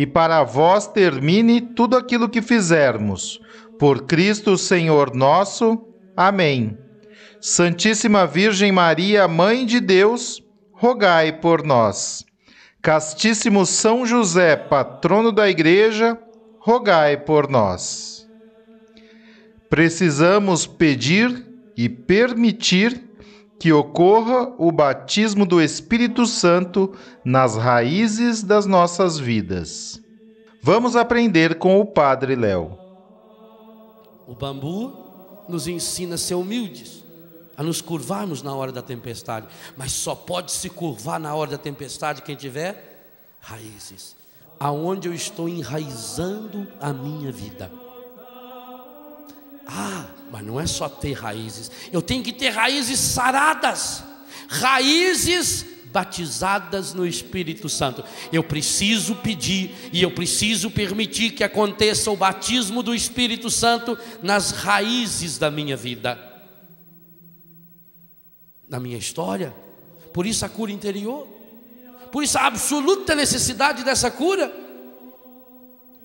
e para vós termine tudo aquilo que fizermos. Por Cristo Senhor nosso. Amém. Santíssima Virgem Maria, Mãe de Deus, rogai por nós. Castíssimo São José, patrono da Igreja, rogai por nós. Precisamos pedir e permitir que ocorra o batismo do Espírito Santo nas raízes das nossas vidas. Vamos aprender com o Padre Léo. O bambu nos ensina a ser humildes, a nos curvarmos na hora da tempestade, mas só pode se curvar na hora da tempestade quem tiver raízes. Aonde eu estou enraizando a minha vida. Ah, mas não é só ter raízes, eu tenho que ter raízes saradas, raízes batizadas no Espírito Santo. Eu preciso pedir e eu preciso permitir que aconteça o batismo do Espírito Santo nas raízes da minha vida, na minha história. Por isso a cura interior, por isso a absoluta necessidade dessa cura.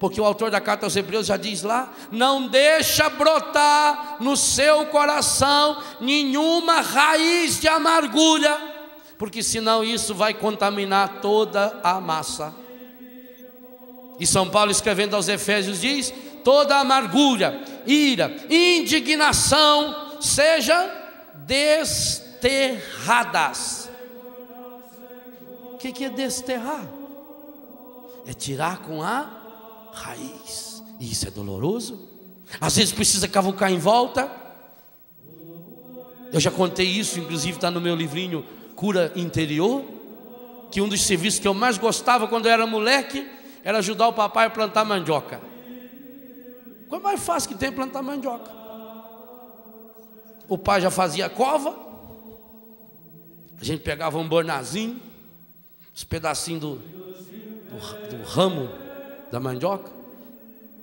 Porque o autor da carta aos Hebreus já diz lá: não deixa brotar no seu coração nenhuma raiz de amargura, porque senão isso vai contaminar toda a massa. E São Paulo escrevendo aos Efésios diz: toda amargura, ira, indignação sejam desterradas. O que é desterrar? É tirar com a raiz. E isso é doloroso. Às vezes precisa cavucar em volta. Eu já contei isso, inclusive está no meu livrinho Cura Interior. Que um dos serviços que eu mais gostava quando eu era moleque era ajudar o papai a plantar mandioca. Qual é mais fácil que tem plantar mandioca? O pai já fazia cova, a gente pegava um bornazinho, os pedacinhos do, do, do ramo da mandioca,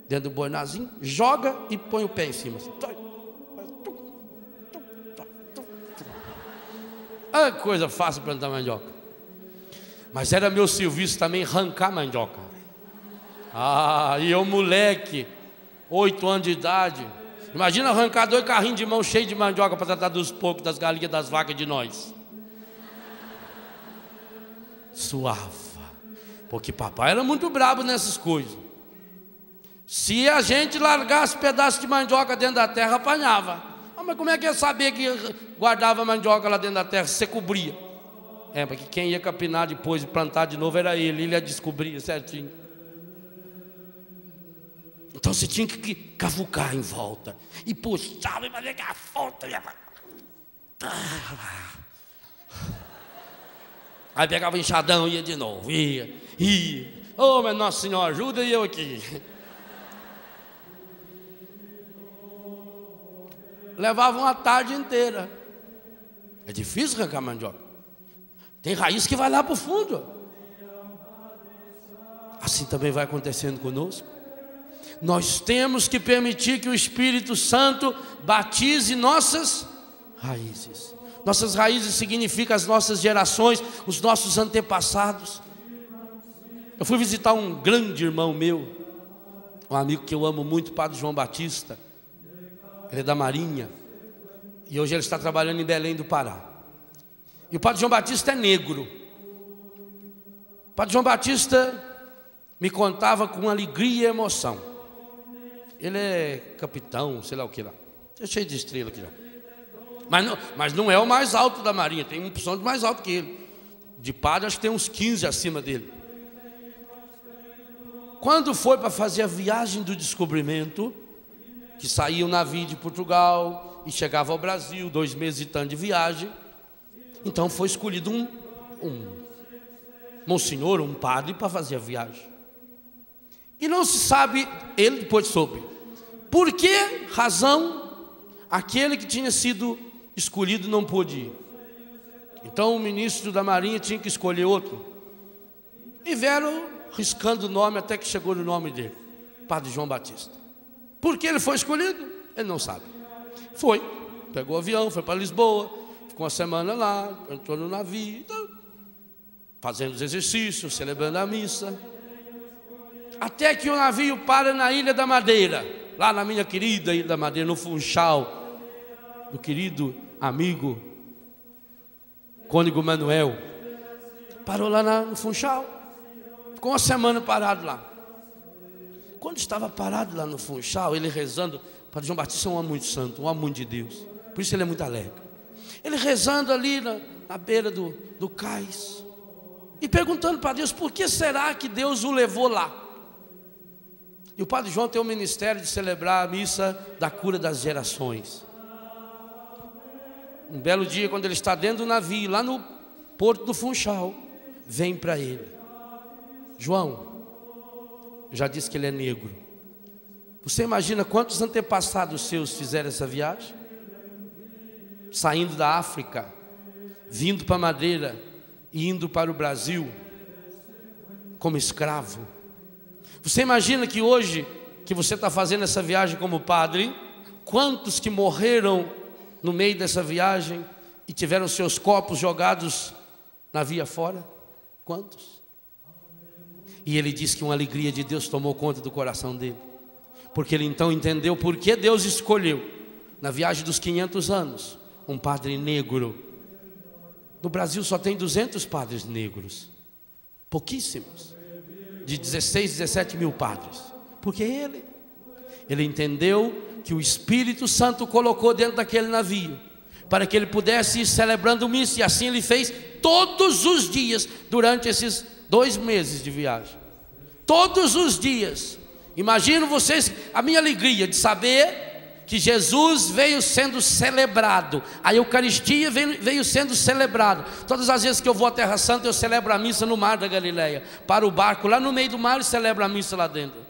dentro do boinazinho, joga e põe o pé em cima. Ah, coisa fácil plantar mandioca. Mas era meu serviço também arrancar mandioca. Ah, e eu moleque, oito anos de idade. Imagina arrancar dois carrinhos de mão cheios de mandioca para tratar dos poucos, das galinhas, das vacas de nós. Suave. Porque papai era muito brabo nessas coisas. Se a gente largasse pedaço de mandioca dentro da terra, apanhava. Ah, mas como é que ia saber que guardava mandioca lá dentro da terra? Você cobria. É, porque quem ia capinar depois e plantar de novo era ele, ele ia descobrir certinho. Então você tinha que cavucar em volta e puxar e fazer a volta ia. Aí pegava o enxadão e ia de novo, ia. E, oh, mas Nossa Senhora, ajuda eu aqui. Levava uma tarde inteira. É difícil arrancar mandioca. Tem raiz que vai lá para o fundo. Assim também vai acontecendo conosco. Nós temos que permitir que o Espírito Santo batize nossas raízes. Nossas raízes significam as nossas gerações, os nossos antepassados. Eu fui visitar um grande irmão meu, um amigo que eu amo muito, o Padre João Batista. Ele é da Marinha. E hoje ele está trabalhando em Belém do Pará. E o Padre João Batista é negro. O Padre João Batista me contava com alegria e emoção. Ele é capitão, sei lá o que lá. Está cheio de estrela aqui já. Mas não, mas não é o mais alto da Marinha, tem um opção de mais alto que ele. De padre, acho que tem uns 15 acima dele. Quando foi para fazer a viagem do descobrimento, que saía o navio de Portugal e chegava ao Brasil, dois meses e tanto de viagem, então foi escolhido um, um monsenhor, um padre, para fazer a viagem. E não se sabe, ele depois soube, por que razão aquele que tinha sido escolhido não pôde ir. Então o ministro da Marinha tinha que escolher outro. E vieram riscando o nome até que chegou no nome dele, Padre João Batista. Por que ele foi escolhido? Ele não sabe. Foi, pegou o avião, foi para Lisboa, ficou uma semana lá, entrou no navio, então, fazendo os exercícios, celebrando a missa. Até que o navio para na Ilha da Madeira, lá na minha querida Ilha da Madeira, no Funchal, do querido amigo Cônigo Manuel. Parou lá no Funchal. Ficou uma semana parado lá. Quando estava parado lá no Funchal, ele rezando, Padre João Batista é um homem muito santo, um homem muito de Deus. Por isso ele é muito alegre. Ele rezando ali na, na beira do, do cais. E perguntando para Deus, por que será que Deus o levou lá? E o Padre João tem o ministério de celebrar a missa da cura das gerações. Um belo dia, quando ele está dentro do navio, lá no porto do Funchal, vem para ele: João, já disse que ele é negro. Você imagina quantos antepassados seus fizeram essa viagem? Saindo da África, vindo para Madeira e indo para o Brasil como escravo. Você imagina que hoje, que você está fazendo essa viagem como padre, quantos que morreram no meio dessa viagem e tiveram seus corpos jogados na via fora? Quantos? E ele disse que uma alegria de Deus tomou conta do coração dele, porque ele então entendeu por que Deus escolheu, na viagem dos 500 anos, um padre negro. No Brasil só tem 200 padres negros, pouquíssimos, de 16, 17 mil padres, porque ele, ele entendeu que o Espírito Santo colocou dentro daquele navio, para que ele pudesse ir celebrando missa, e assim ele fez todos os dias, durante esses dois meses de viagem. Todos os dias. Imagino vocês a minha alegria de saber que Jesus veio sendo celebrado, a Eucaristia veio, veio, sendo celebrado. Todas as vezes que eu vou à Terra Santa, eu celebro a missa no mar da Galileia. Para o barco lá no meio do mar e celebro a missa lá dentro.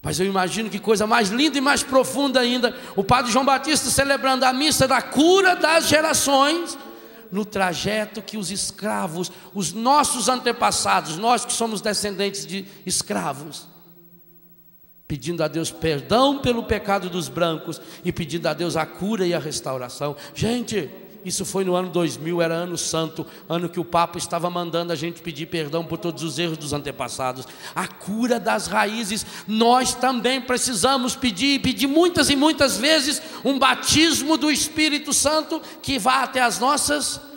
Mas eu imagino que coisa mais linda e mais profunda ainda, o Padre João Batista celebrando a missa da cura das gerações, no trajeto que os escravos, os nossos antepassados, nós que somos descendentes de escravos, pedindo a Deus perdão pelo pecado dos brancos e pedindo a Deus a cura e a restauração. Gente, isso foi no ano 2000, era ano santo, ano que o Papa estava mandando a gente pedir perdão por todos os erros dos antepassados. A cura das raízes, nós também precisamos pedir, pedir muitas e muitas vezes, um batismo do Espírito Santo que vá até as nossas raízes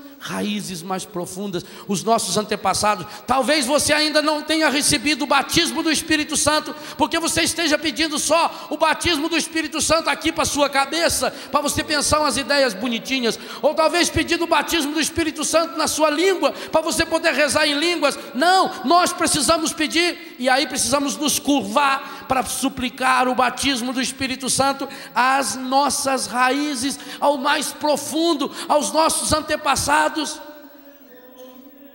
mais profundas, os nossos antepassados. Talvez você ainda não tenha recebido o batismo do Espírito Santo, porque você esteja pedindo só o batismo do Espírito Santo aqui para sua cabeça, para você pensar umas ideias bonitinhas, ou talvez pedindo o batismo do Espírito Santo na sua língua, para você poder rezar em línguas. Não, nós precisamos pedir e aí precisamos nos curvar para suplicar o batismo do Espírito Santo às nossas raízes, ao mais profundo, aos nossos antepassados.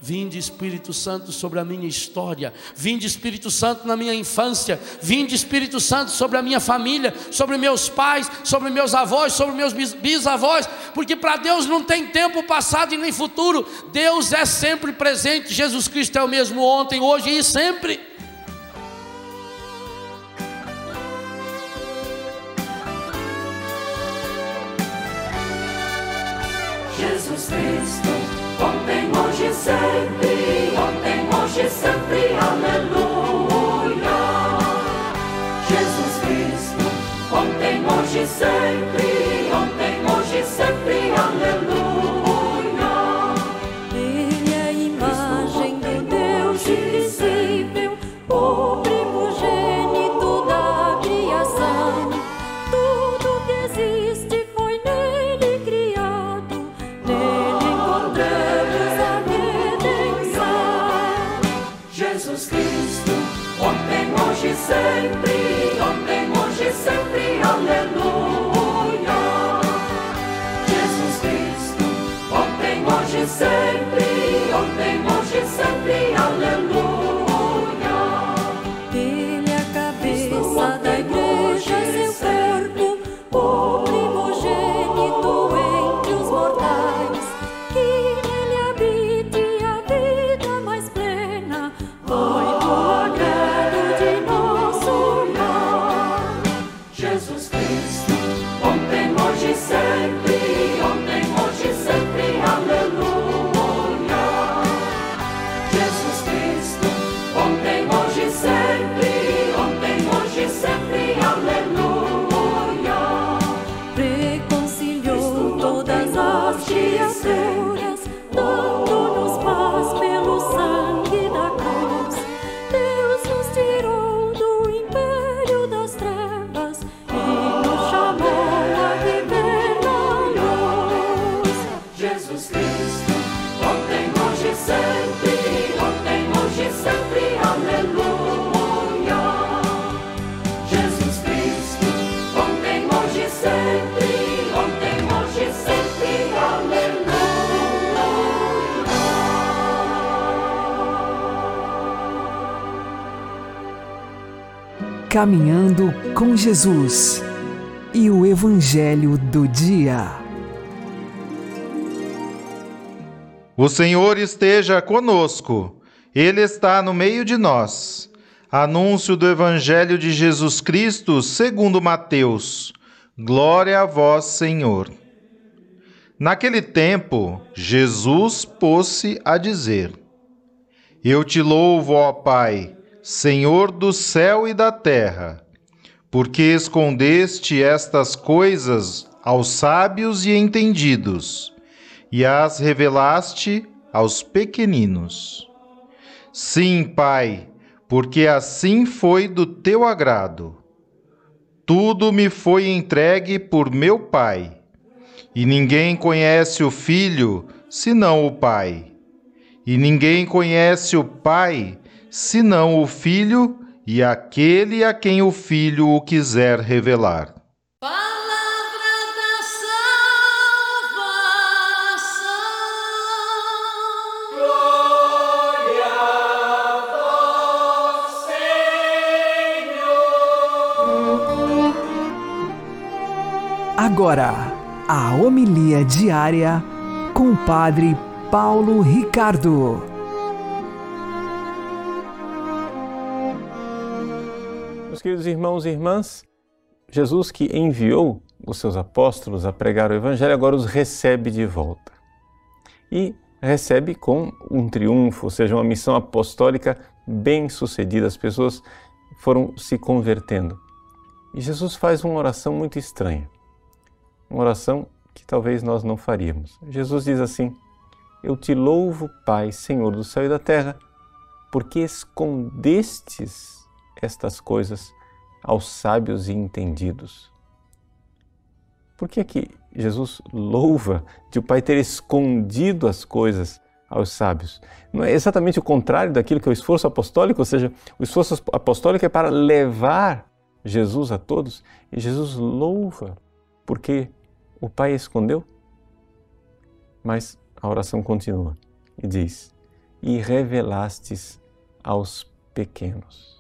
Vinde Espírito Santo sobre a minha história, vinde Espírito Santo na minha infância, vinde Espírito Santo sobre a minha família, sobre meus pais, sobre meus avós, sobre meus bisavós, porque para Deus não tem tempo passado e nem futuro, Deus é sempre presente, Jesus Cristo é o mesmo ontem, hoje e sempre. Cristo, ontem, hoje e sempre, ontem, hoje e sempre, aleluia. Caminhando com Jesus e o Evangelho do Dia. O Senhor esteja conosco, Ele está no meio de nós. Anúncio do Evangelho de Jesus Cristo segundo Mateus. Glória a vós, Senhor. Naquele tempo, Jesus pôs-se a dizer: Eu te louvo, ó Pai, Senhor do céu e da terra, porque escondeste estas coisas aos sábios e entendidos, e as revelaste aos pequeninos. Sim, Pai, porque assim foi do teu agrado. Tudo me foi entregue por meu Pai, e ninguém conhece o Filho senão o Pai, e ninguém conhece o Pai senão o Filho e aquele a quem o Filho o quiser revelar. Agora, a homilia diária com o Padre Paulo Ricardo. Queridos irmãos e irmãs, Jesus que enviou os seus apóstolos a pregar o Evangelho agora os recebe de volta. E recebe com um triunfo, ou seja, uma missão apostólica bem sucedida. As pessoas foram se convertendo. E Jesus faz uma oração muito estranha. Uma oração que talvez nós não faríamos. Jesus diz assim: Eu te louvo, Pai, Senhor do céu e da terra, porque escondestes estas coisas aos sábios e entendidos. Por que que Jesus louva de o Pai ter escondido as coisas aos sábios? Não é exatamente o contrário daquilo que é o esforço apostólico, ou seja, o esforço apostólico é para levar Jesus a todos, e Jesus louva porque o Pai escondeu? Mas a oração continua e diz: E revelastes aos pequenos.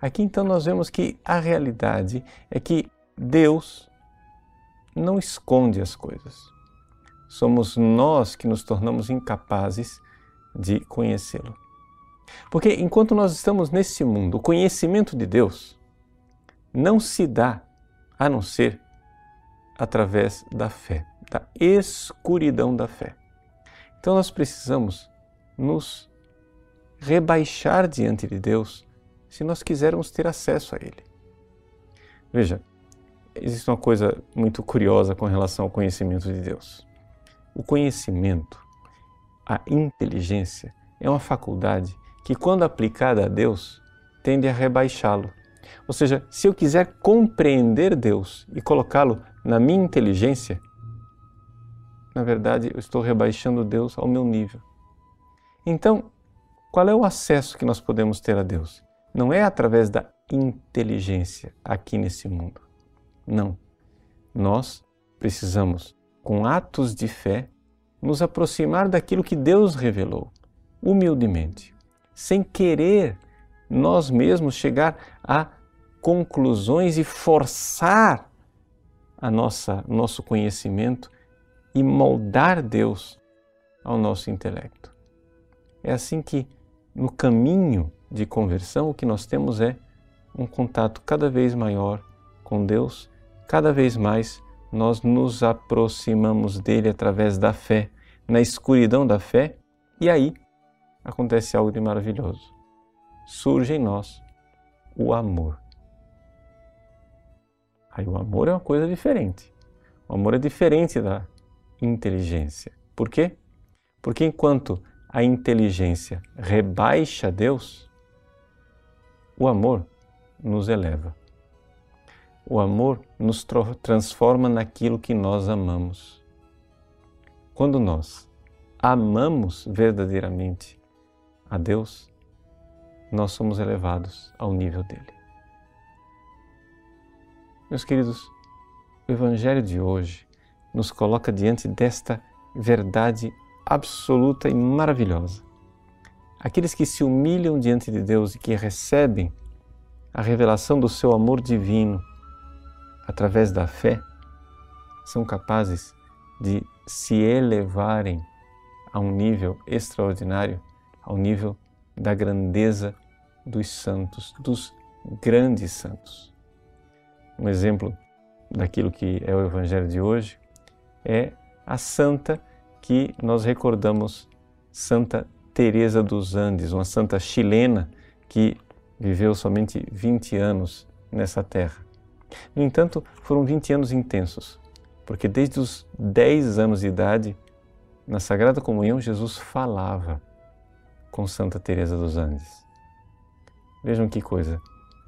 Aqui então nós vemos que a realidade é que Deus não esconde as coisas. Somos nós que nos tornamos incapazes de conhecê-lo. Porque enquanto nós estamos nesse mundo, o conhecimento de Deus não se dá a não ser através da fé, da escuridão da fé. Então nós precisamos nos rebaixar diante de Deus se nós quisermos ter acesso a Ele. Veja, existe uma coisa muito curiosa com relação ao conhecimento de Deus. O conhecimento, a inteligência, é uma faculdade que, quando aplicada a Deus, tende a rebaixá-lo. Ou seja, se eu quiser compreender Deus e colocá-lo na minha inteligência, na verdade eu estou rebaixando Deus ao meu nível. Então, qual é o acesso que nós podemos ter a Deus? Não é através da inteligência aqui nesse mundo. Não. Nós precisamos, com atos de fé, nos aproximar daquilo que Deus revelou, humildemente, sem querer nós mesmos chegar a conclusões e forçar a nossa nosso conhecimento e moldar Deus ao nosso intelecto. É assim que no caminho de conversão o que nós temos é um contato cada vez maior com Deus, cada vez mais nós nos aproximamos dele através da fé, na escuridão da fé, e aí acontece algo de maravilhoso. Surge em nós o amor. Aí o amor é uma coisa diferente. O amor é diferente da inteligência. Por quê? Porque enquanto a inteligência rebaixa Deus, o amor nos eleva. O amor nos transforma naquilo que nós amamos. Quando nós amamos verdadeiramente a Deus, nós somos elevados ao nível dele. Meus queridos, o Evangelho de hoje nos coloca diante desta verdade absoluta e maravilhosa. Aqueles que se humilham diante de Deus e que recebem a revelação do seu amor divino através da fé, são capazes de se elevarem a um nível extraordinário, ao nível da grandeza dos santos, dos grandes santos. Um exemplo daquilo que é o Evangelho de hoje é a santa que nós recordamos, Santa Teresa dos Andes, uma santa chilena que viveu somente 20 anos nessa terra. No entanto, foram 20 anos intensos, porque desde os 10 anos de idade, na Sagrada Comunhão, Jesus falava com Santa Teresa dos Andes. Vejam que coisa.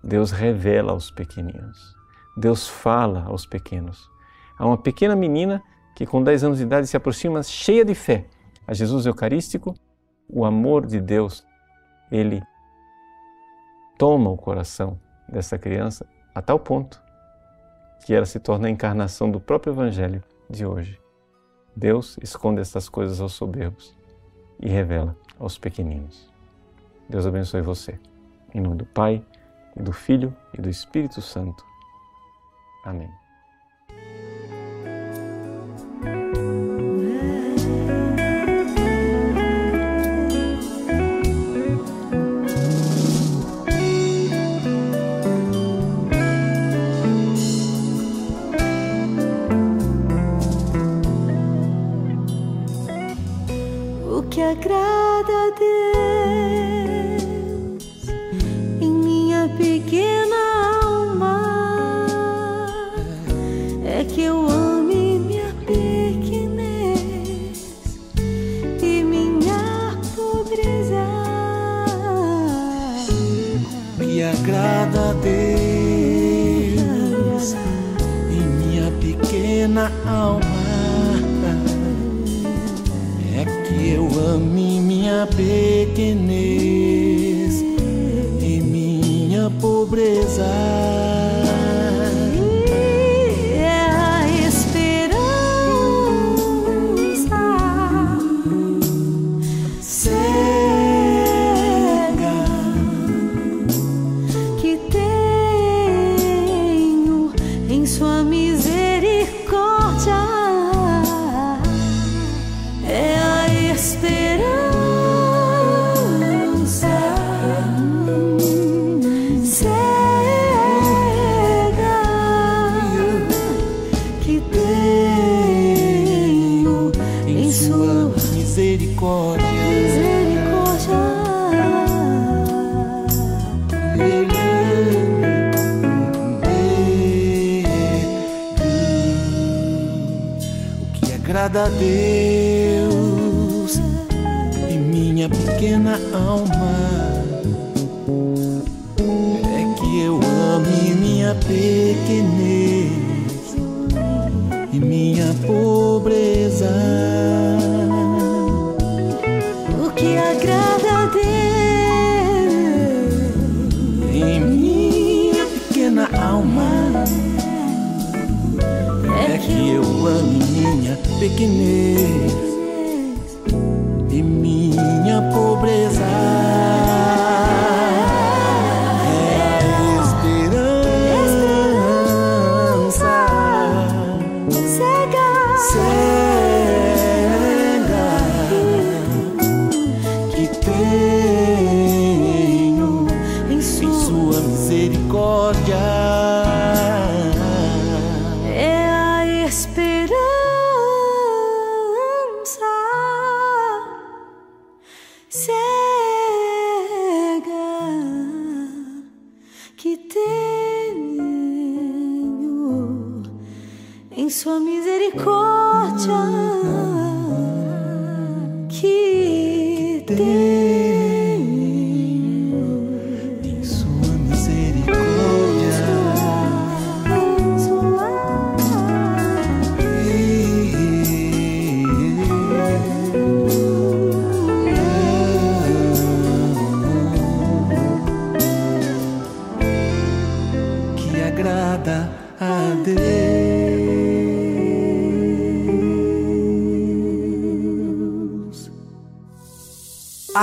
Deus revela aos pequeninos. Deus fala aos pequenos. Há uma pequena menina que com 10 anos de idade se aproxima cheia de fé a Jesus Eucarístico. O amor de Deus, ele toma o coração dessa criança a tal ponto que ela se torna a encarnação do próprio Evangelho de hoje. Deus esconde essas coisas aos soberbos e revela aos pequeninos. Deus abençoe você. Em nome do Pai, e do Filho e do Espírito Santo. Amém. Agrada que tenho em sua misericórdia. O que agrada a Deus em minha pequena alma misericórdia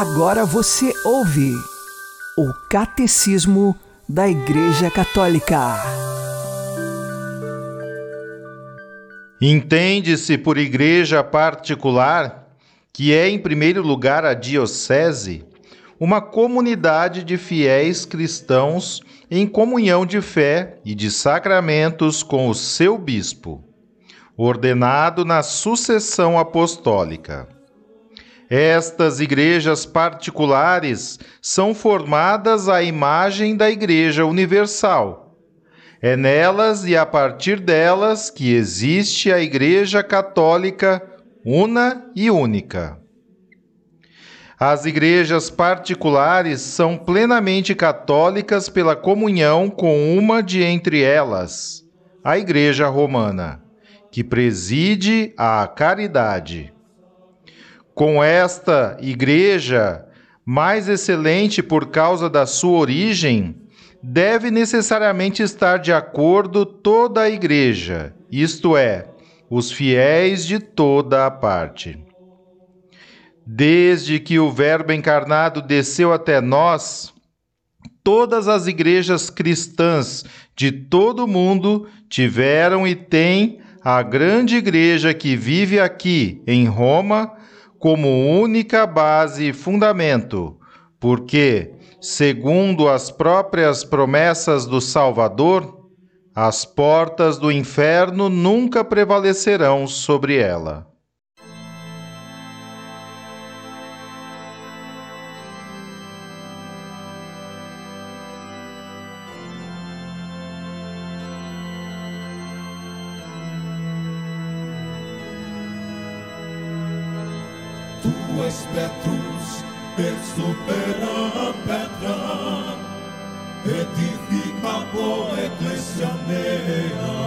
Agora você ouve o Catecismo da Igreja Católica. Entende-se por igreja particular que é, em primeiro lugar, a diocese, uma comunidade de fiéis cristãos em comunhão de fé e de sacramentos com o seu bispo, ordenado na sucessão apostólica. Estas igrejas particulares são formadas à imagem da Igreja Universal. É nelas e a partir delas que existe a Igreja Católica una e única. As igrejas particulares são plenamente católicas pela comunhão com uma de entre elas, a Igreja Romana, que preside a caridade. Com esta igreja, mais excelente por causa da sua origem, deve necessariamente estar de acordo toda a igreja, isto é, os fiéis de toda a parte. Desde que o Verbo encarnado desceu até nós, todas as igrejas cristãs de todo o mundo tiveram e têm a grande igreja que vive aqui em Roma como única base e fundamento, porque, segundo as próprias promessas do Salvador, as portas do inferno nunca prevalecerão sobre ela. És Petrus, per supera Petra, edifica po ecclesia mea.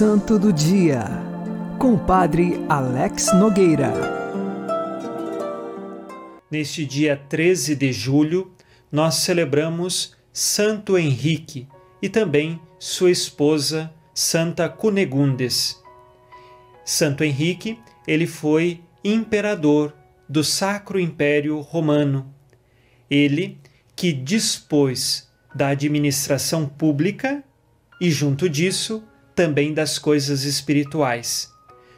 Santo do Dia, com o Padre Alex Nogueira. Neste dia 13 de julho, nós celebramos Santo Henrique e também sua esposa Santa Cunegundes. Santo Henrique, ele foi imperador do Sacro Império Romano. Ele que dispôs da administração pública e, junto disso, também das coisas espirituais.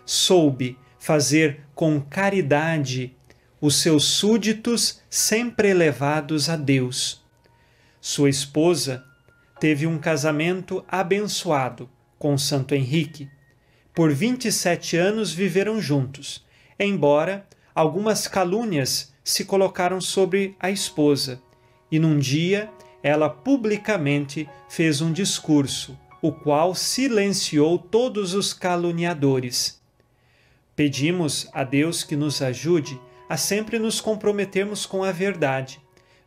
Soube fazer com caridade os seus súditos sempre elevados a Deus. Sua esposa teve um casamento abençoado com Santo Henrique. Por 27 anos viveram juntos, embora algumas calúnias se colocaram sobre a esposa, e num dia ela publicamente fez um discurso, o qual silenciou todos os caluniadores. Pedimos a Deus que nos ajude a sempre nos comprometermos com a verdade.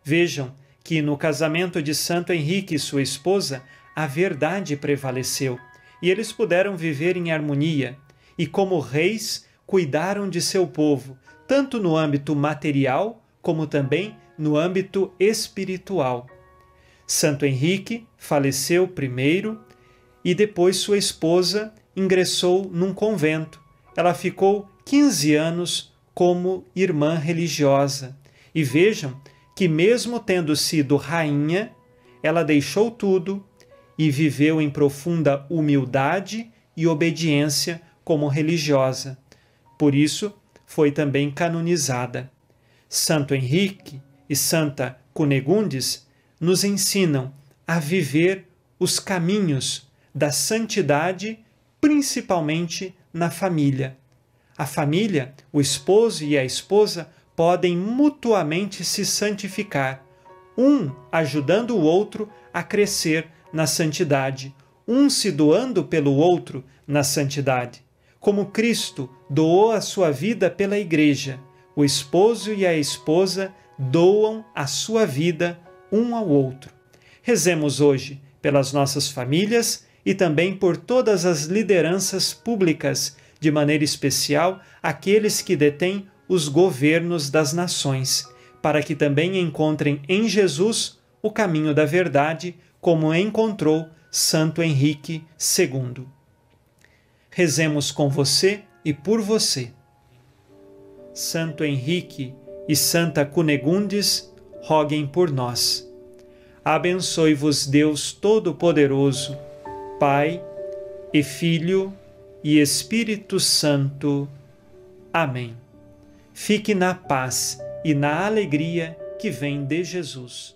Vejam que no casamento de Santo Henrique e sua esposa, a verdade prevaleceu e eles puderam viver em harmonia e, como reis, cuidaram de seu povo, tanto no âmbito material como também no âmbito espiritual. Santo Henrique faleceu primeiro e depois sua esposa ingressou num convento. Ela ficou 15 anos como irmã religiosa. E vejam que, mesmo tendo sido rainha, ela deixou tudo e viveu em profunda humildade e obediência como religiosa. Por isso, foi também canonizada. Santo Henrique e Santa Cunegundes nos ensinam a viver os caminhos da santidade, principalmente na família. A família, o esposo e a esposa, podem mutuamente se santificar, um ajudando o outro a crescer na santidade, um se doando pelo outro na santidade. Como Cristo doou a sua vida pela Igreja, o esposo e a esposa doam a sua vida um ao outro. Rezemos hoje pelas nossas famílias e também por todas as lideranças públicas, de maneira especial aqueles que detêm os governos das nações, para que também encontrem em Jesus o caminho da verdade, como encontrou Santo Henrique II. Rezemos com você e por você. Santo Henrique e Santa Cunegundes, roguem por nós. Abençoe-vos Deus Todo-Poderoso, Pai e Filho e Espírito Santo. Amém. Fique na paz e na alegria que vem de Jesus.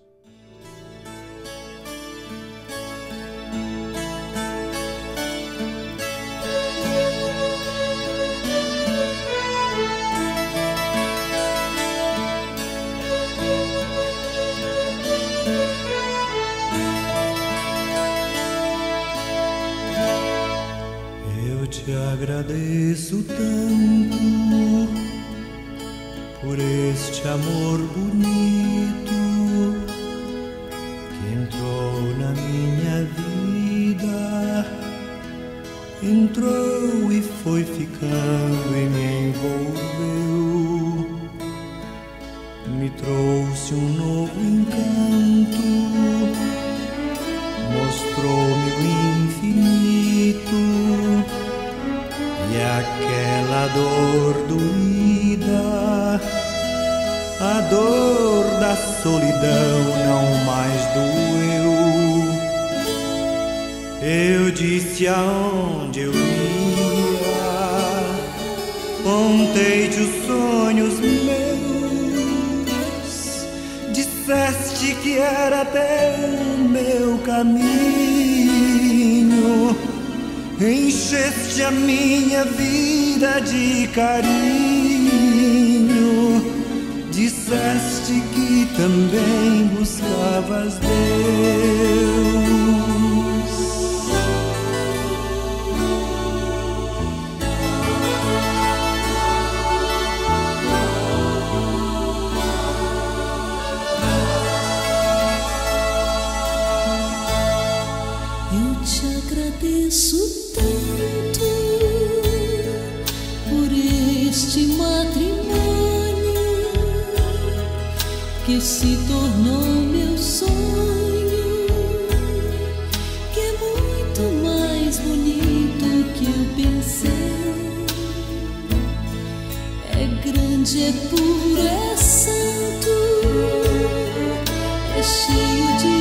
Tanto por este amor bonito que entrou na minha vida, entrou e foi ficando e me envolveu, me trouxe um novo encanto, mostrou-me o infinito aquela dor doída, a dor da solidão não mais doeu. Eu disse aonde eu ia, contei-te os sonhos meus, disseste que era o meu caminho. Encheste a minha vida de carinho, disseste que também buscavas Deus. Se tornou meu sonho, que é muito mais bonito que eu pensei. É grande, é puro, é santo, é cheio de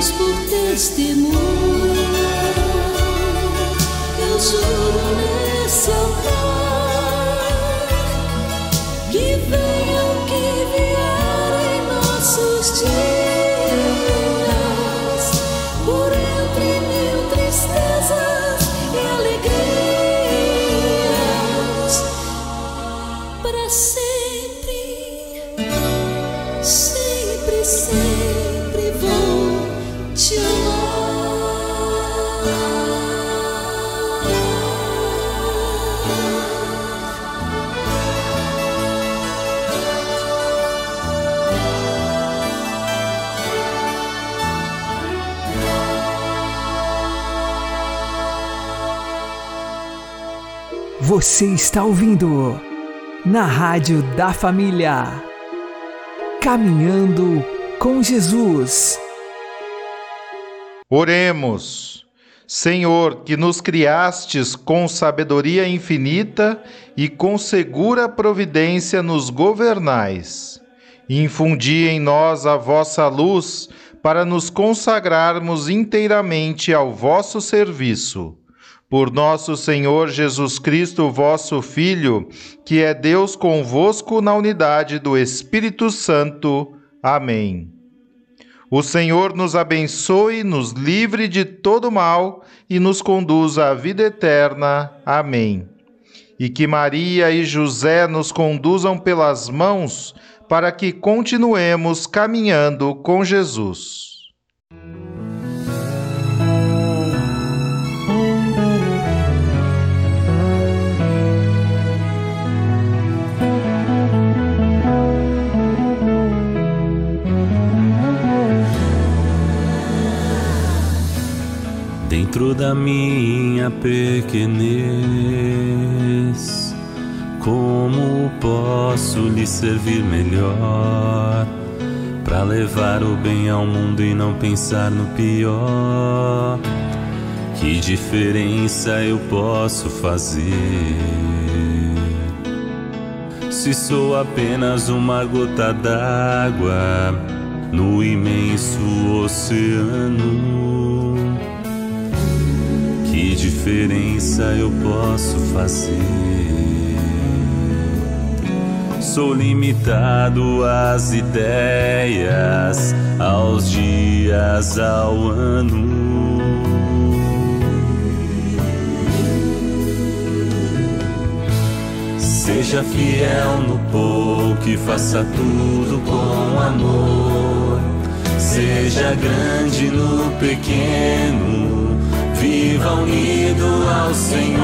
Deus por testemunha, eu juro nesse altar Você está ouvindo na Rádio da Família. Caminhando com Jesus. Oremos. Senhor, que nos criastes com sabedoria infinita e com segura providência nos governais. Infundi em nós a vossa luz para nos consagrarmos inteiramente ao vosso serviço. Por nosso Senhor Jesus Cristo, vosso Filho, que é Deus convosco na unidade do Espírito Santo. Amém. O Senhor nos abençoe, nos livre de todo mal e nos conduza à vida eterna. Amém. E que Maria e José nos conduzam pelas mãos para que continuemos caminhando com Jesus. Dentro da minha pequenez, como posso lhe servir melhor? Para levar o bem ao mundo e não pensar no pior. Que diferença eu posso fazer? Se sou apenas uma gota d'água no imenso oceano. Diferença eu posso fazer? Sou limitado às ideias, aos dias, ao ano. Seja fiel no pouco e faça tudo com amor. Seja grande no pequeno, viva unido ao Senhor.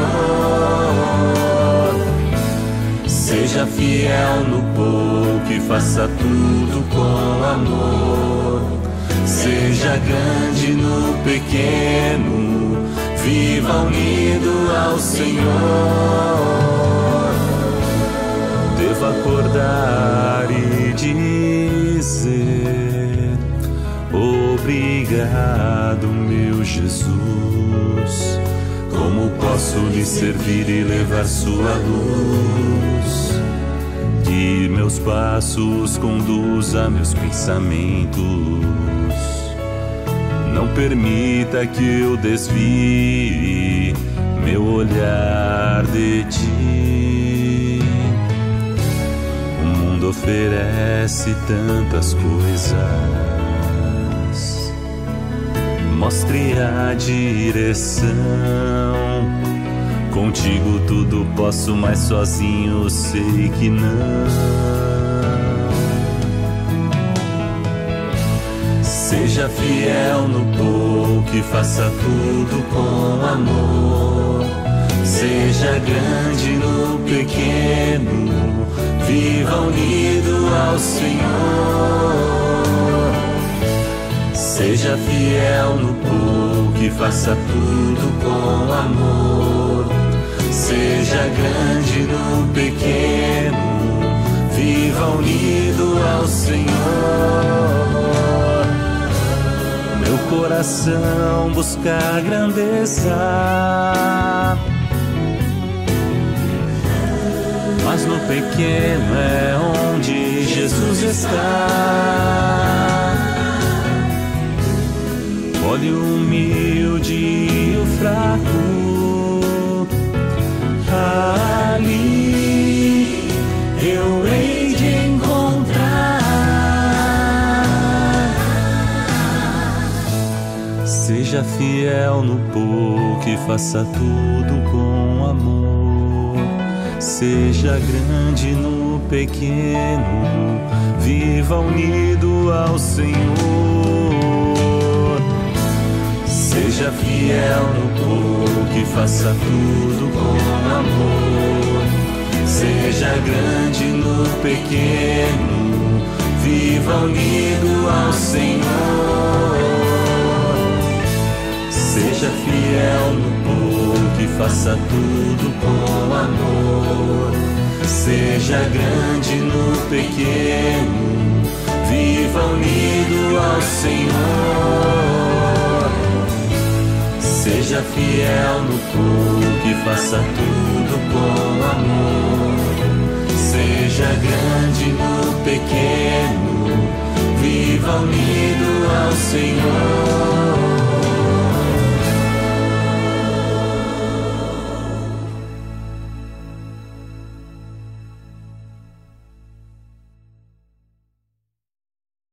Seja fiel no pouco e faça tudo com amor. Seja grande no pequeno, viva unido ao Senhor devo acordar e dizer: Obrigado, meu Jesus. Como posso lhe servir e levar sua luz? Que meus passos conduza meus pensamentos. Não permita que eu desvie meu olhar de ti oferece tantas coisas. Mostre a direção. Contigo tudo posso, mas sozinho sei que não. Seja fiel no pouco e faça tudo com amor. Seja grande no pequeno viva unido ao Senhor. Seja fiel no pouco e faça tudo com amor. Seja grande no pequeno, viva unido ao Senhor. Meu coração busca grandeza mas no pequeno é onde Jesus está. Olhe o humilde e o fraco, ali eu hei de encontrar. Seja fiel no pouco e faça tudo com amor. Seja grande no pequeno, viva unido ao Senhor. Seja fiel no pouco e faça tudo com amor. Seja grande no pequeno, viva unido ao Senhor. Seja fiel no pouco e faça tudo com amor. Seja grande no pequeno, viva unido ao Senhor. Seja fiel no pouco e faça tudo com amor. Seja grande no pequeno, viva unido ao Senhor.